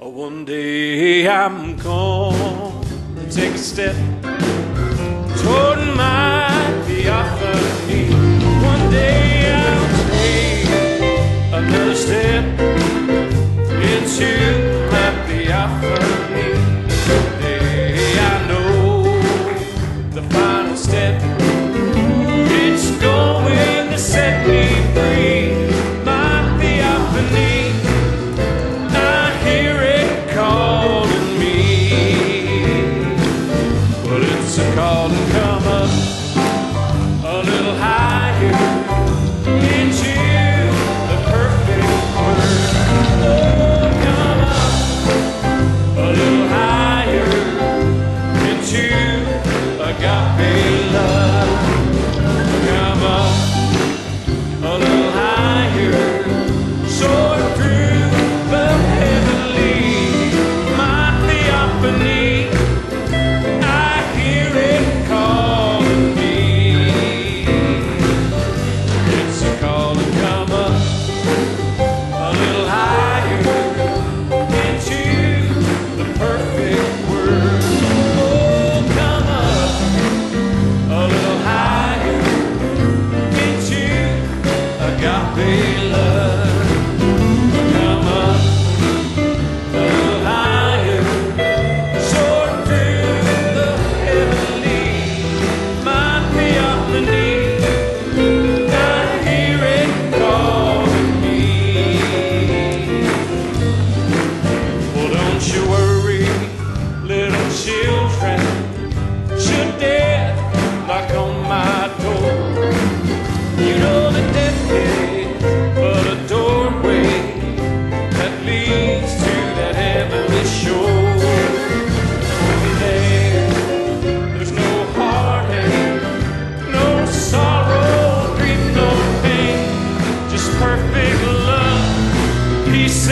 One day I'm gonna take a step agape